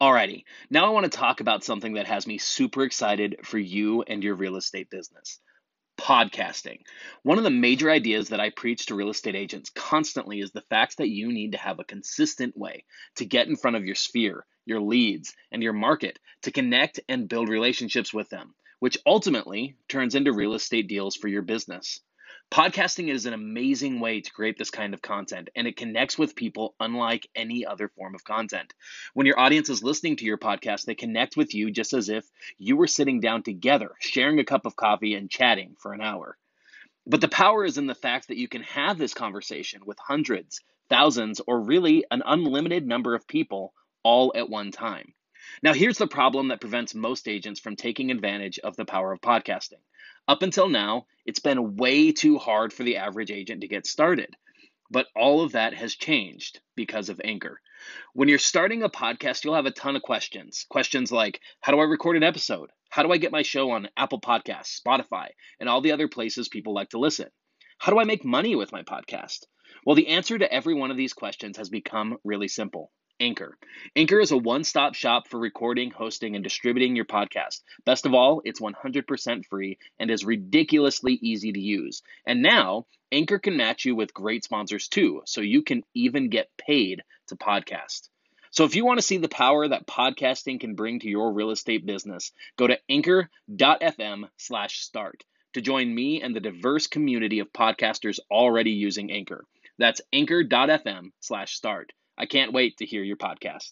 Alrighty, now I want to talk about something that has me super excited for you and your real estate business podcasting. One of the major ideas that I preach to real estate agents constantly is the fact that you need to have a consistent way to get in front of your sphere, your leads, and your market to connect and build relationships with them, which ultimately turns into real estate deals for your business. Podcasting is an amazing way to create this kind of content, and it connects with people unlike any other form of content. When your audience is listening to your podcast, they connect with you just as if you were sitting down together, sharing a cup of coffee and chatting for an hour. But the power is in the fact that you can have this conversation with hundreds, thousands, or really an unlimited number of people all at one time. Now, here's the problem that prevents most agents from taking advantage of the power of podcasting. Up until now, it's been way too hard for the average agent to get started. But all of that has changed because of Anchor. When you're starting a podcast, you'll have a ton of questions. Questions like How do I record an episode? How do I get my show on Apple Podcasts, Spotify, and all the other places people like to listen? How do I make money with my podcast? Well, the answer to every one of these questions has become really simple Anchor. Anchor is a one stop shop for recording, hosting, and distributing your podcast. Best of all, it's 100% free and is ridiculously easy to use. And now, Anchor can match you with great sponsors too, so you can even get paid to podcast. So if you want to see the power that podcasting can bring to your real estate business, go to anchor.fm slash start to join me and the diverse community of podcasters already using Anchor. That's anchor.fm slash start. I can't wait to hear your podcast.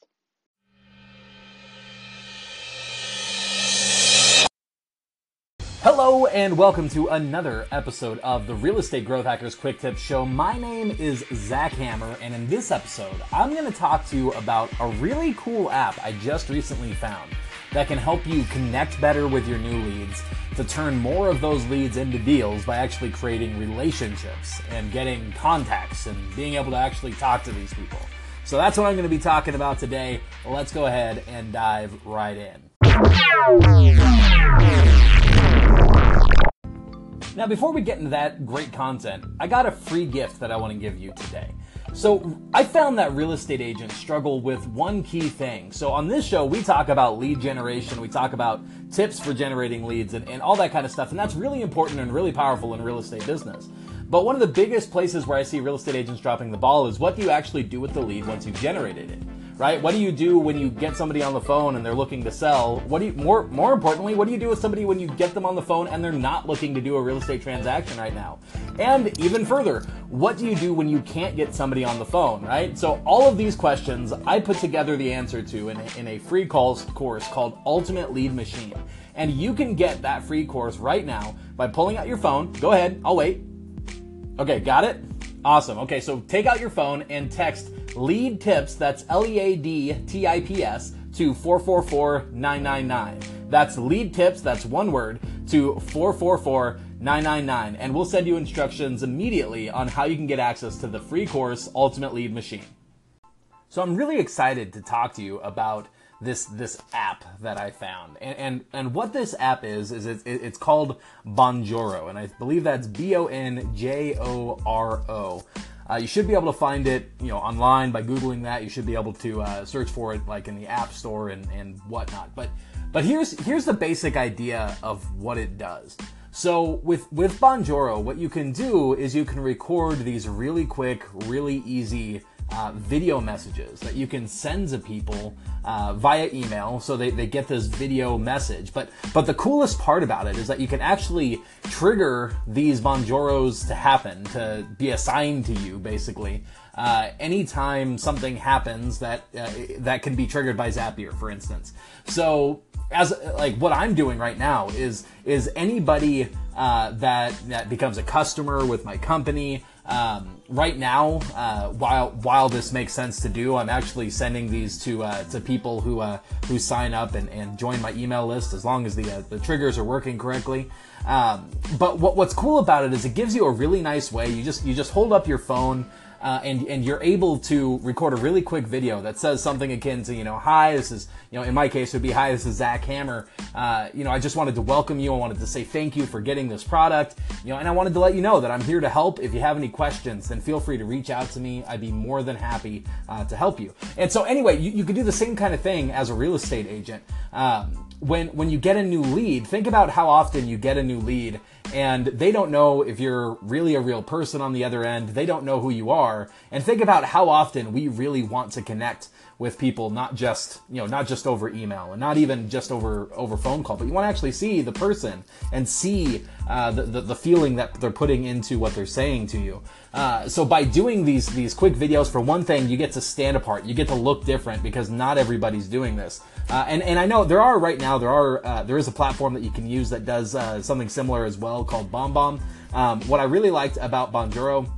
Hello and welcome to another episode of the Real Estate Growth Hackers Quick Tips Show. My name is Zach Hammer, and in this episode, I'm going to talk to you about a really cool app I just recently found that can help you connect better with your new leads to turn more of those leads into deals by actually creating relationships and getting contacts and being able to actually talk to these people. So that's what I'm going to be talking about today. Let's go ahead and dive right in. Now, before we get into that great content, I got a free gift that I want to give you today. So, I found that real estate agents struggle with one key thing. So, on this show, we talk about lead generation, we talk about tips for generating leads, and, and all that kind of stuff. And that's really important and really powerful in real estate business. But one of the biggest places where I see real estate agents dropping the ball is what do you actually do with the lead once you've generated it? Right? What do you do when you get somebody on the phone and they're looking to sell? What do you more more importantly, what do you do with somebody when you get them on the phone and they're not looking to do a real estate transaction right now? And even further, what do you do when you can't get somebody on the phone, right? So all of these questions I put together the answer to in in a free calls course called Ultimate Lead Machine. And you can get that free course right now by pulling out your phone. Go ahead, I'll wait Okay, got it? Awesome. Okay, so take out your phone and text lead tips, that's L E A D T I P S, to 444 999. That's lead tips, that's one word, to 444 999. And we'll send you instructions immediately on how you can get access to the free course Ultimate Lead Machine. So I'm really excited to talk to you about this this app that I found, and and, and what this app is is it, it's called Bonjoro, and I believe that's B O N J O R O. Uh, you should be able to find it, you know, online by googling that. You should be able to uh, search for it like in the App Store and and whatnot. But but here's here's the basic idea of what it does. So with with Bonjoro, what you can do is you can record these really quick, really easy uh, video messages that you can send to people uh, via email so they, they get this video message. But but the coolest part about it is that you can actually trigger these bonjoros to happen to be assigned to you basically uh, anytime something happens that uh, that can be triggered by zapier for instance. So as like what i'm doing right now is is anybody uh, that that becomes a customer with my company um, right now, uh, while while this makes sense to do, I'm actually sending these to uh, to people who uh, who sign up and, and join my email list as long as the uh, the triggers are working correctly. Um, but what, what's cool about it is it gives you a really nice way. You just you just hold up your phone. Uh, and and you're able to record a really quick video that says something akin to you know hi this is you know in my case it would be hi this is Zach Hammer. Uh, you know I just wanted to welcome you. I wanted to say thank you for getting this product. You know and I wanted to let you know that I'm here to help. If you have any questions then feel free to reach out to me. I'd be more than happy uh, to help you. And so anyway you, you could do the same kind of thing as a real estate agent. Um, when when you get a new lead, think about how often you get a new lead and they don't know if you're really a real person on the other end. They don't know who you are. And think about how often we really want to connect with people, not just, you know, not just over email and not even just over, over phone call, but you want to actually see the person and see uh, the, the, the, feeling that they're putting into what they're saying to you. Uh, so by doing these, these quick videos, for one thing, you get to stand apart. You get to look different because not everybody's doing this. Uh, and, and I know there are right now, there are, uh, there is a platform that you can use that does uh, something similar as well called BombBomb. Um, what I really liked about Bonjoro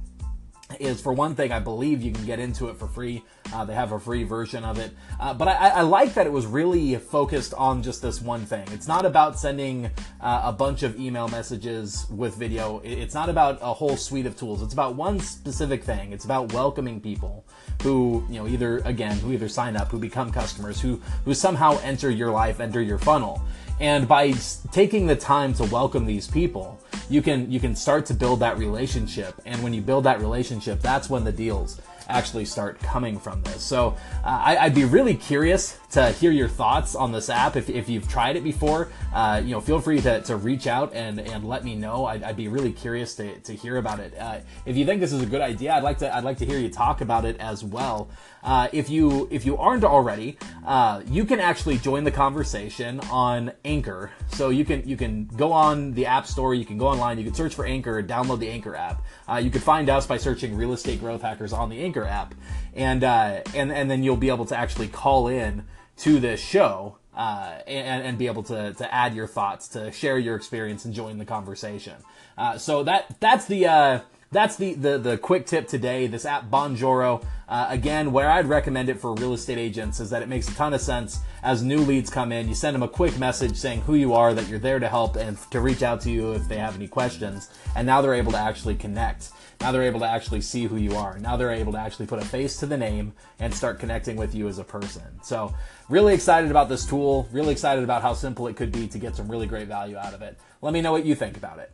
is for one thing, I believe you can get into it for free. Uh, they have a free version of it. Uh, but I, I, like that it was really focused on just this one thing. It's not about sending uh, a bunch of email messages with video. It's not about a whole suite of tools. It's about one specific thing. It's about welcoming people who, you know, either, again, who either sign up, who become customers, who, who somehow enter your life, enter your funnel. And by taking the time to welcome these people, you can you can start to build that relationship. And when you build that relationship that's when the deals actually start coming from this. So uh, I, would be really curious to hear your thoughts on this app. If, if you've tried it before, uh, you know, feel free to, to reach out and, and let me know. I'd, I'd be really curious to, to hear about it. Uh, if you think this is a good idea, I'd like to I'd like to hear you talk about it as well. Uh, if you if you aren't already, uh, you can actually join the conversation on Anchor. So you can you can go on the App Store, you can go online, you can search for Anchor, download the Anchor app. Uh, you can find us by searching Real Estate Growth Hackers on the Anchor app, and uh, and and then you'll be able to actually call in to this show uh, and, and, be able to, to add your thoughts, to share your experience and join the conversation. Uh, so that that's the uh, that's the, the, the quick tip today. This app Bonjoro, uh, again, where I'd recommend it for real estate agents is that it makes a ton of sense as new leads come in. You send them a quick message saying who you are, that you're there to help, and to reach out to you if they have any questions. And now they're able to actually connect. Now they're able to actually see who you are. Now they're able to actually put a face to the name and start connecting with you as a person. So, really excited about this tool. Really excited about how simple it could be to get some really great value out of it. Let me know what you think about it.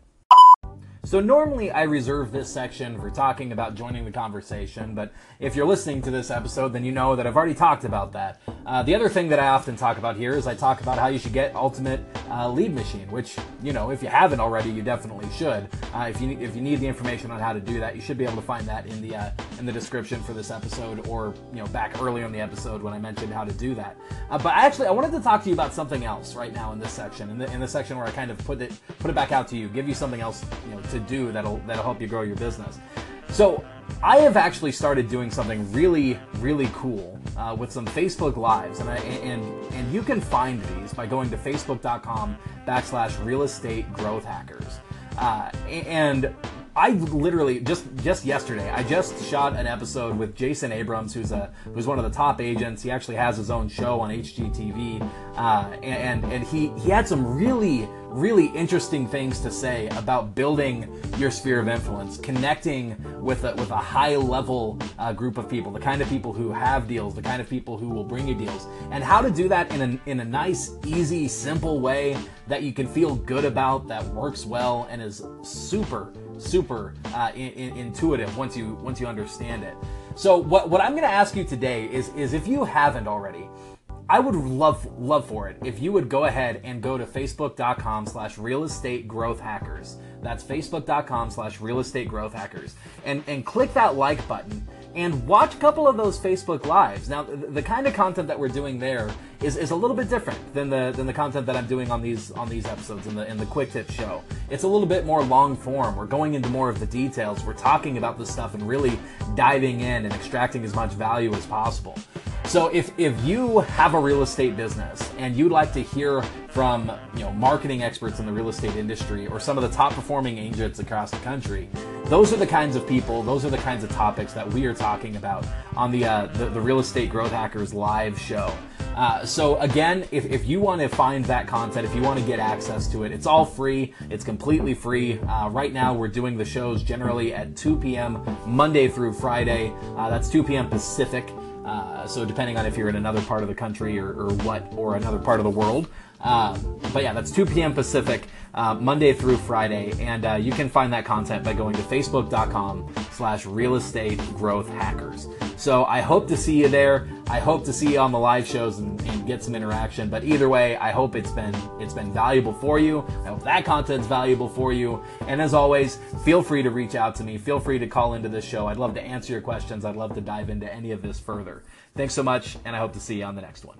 So normally I reserve this section for talking about joining the conversation, but if you're listening to this episode, then you know that I've already talked about that. Uh, the other thing that I often talk about here is I talk about how you should get Ultimate uh, Lead Machine, which you know if you haven't already, you definitely should. Uh, if you if you need the information on how to do that, you should be able to find that in the uh, in the description for this episode, or you know back earlier in the episode when I mentioned how to do that. Uh, but actually, I wanted to talk to you about something else right now in this section, in the in the section where I kind of put it put it back out to you, give you something else you know to do that'll that'll help you grow your business. So I have actually started doing something really, really cool uh, with some Facebook Lives, and I, and and you can find these by going to facebook.com backslash real estate growth hackers. Uh, and I literally just just yesterday I just shot an episode with Jason Abrams, who's a who's one of the top agents. He actually has his own show on HGTV, uh, and and he he had some really really interesting things to say about building your sphere of influence, connecting with a, with a high level uh, group of people, the kind of people who have deals, the kind of people who will bring you deals, and how to do that in a, in a nice, easy, simple way that you can feel good about, that works well, and is super, super uh, in, in, intuitive once you once you understand it. So what, what I'm going to ask you today is is if you haven't already, I would love love for it if you would go ahead and go to facebook.com slash real estate growth hackers. That's facebook.com slash real estate growth hackers. And and click that like button and watch a couple of those Facebook lives. Now the, kind of content that we're doing there is, is a little bit different than the than the content that I'm doing on these on these episodes in the in the quick tip show. It's a little bit more long form. We're going into more of the details. We're talking about this stuff and really diving in and extracting as much value as possible. So if, if you have a real estate business and you'd like to hear from you know marketing experts in the real estate industry or some of the top performing agents across the country, those are the kinds of people, those are the kinds of topics that we are talking about on the uh, the, the Real Estate Growth Hackers live show. Uh, so again, if, if you want to find that content, if you want to get access to it, it's all free. It's completely free. Uh, right now, we're doing the shows generally at 2 p.m. Monday through Friday. Uh, that's 2 p.m. Pacific. Uh, so depending on if you're in another part of the country or, or what, or another part of the world. Um, but yeah, that's 2 p.m. Pacific, uh, Monday through Friday, and uh, you can find that content by going to facebook.com/slash real estate growth hackers. So I hope to see you there. I hope to see you on the live shows and, and, get some interaction. But either way, I hope it's been it's been valuable for you. I hope that content's valuable for you. And as always, feel free to reach out to me. Feel free to call into this show. I'd love to answer your questions. I'd love to dive into any of this further. Thanks so much, and I hope to see you on the next one.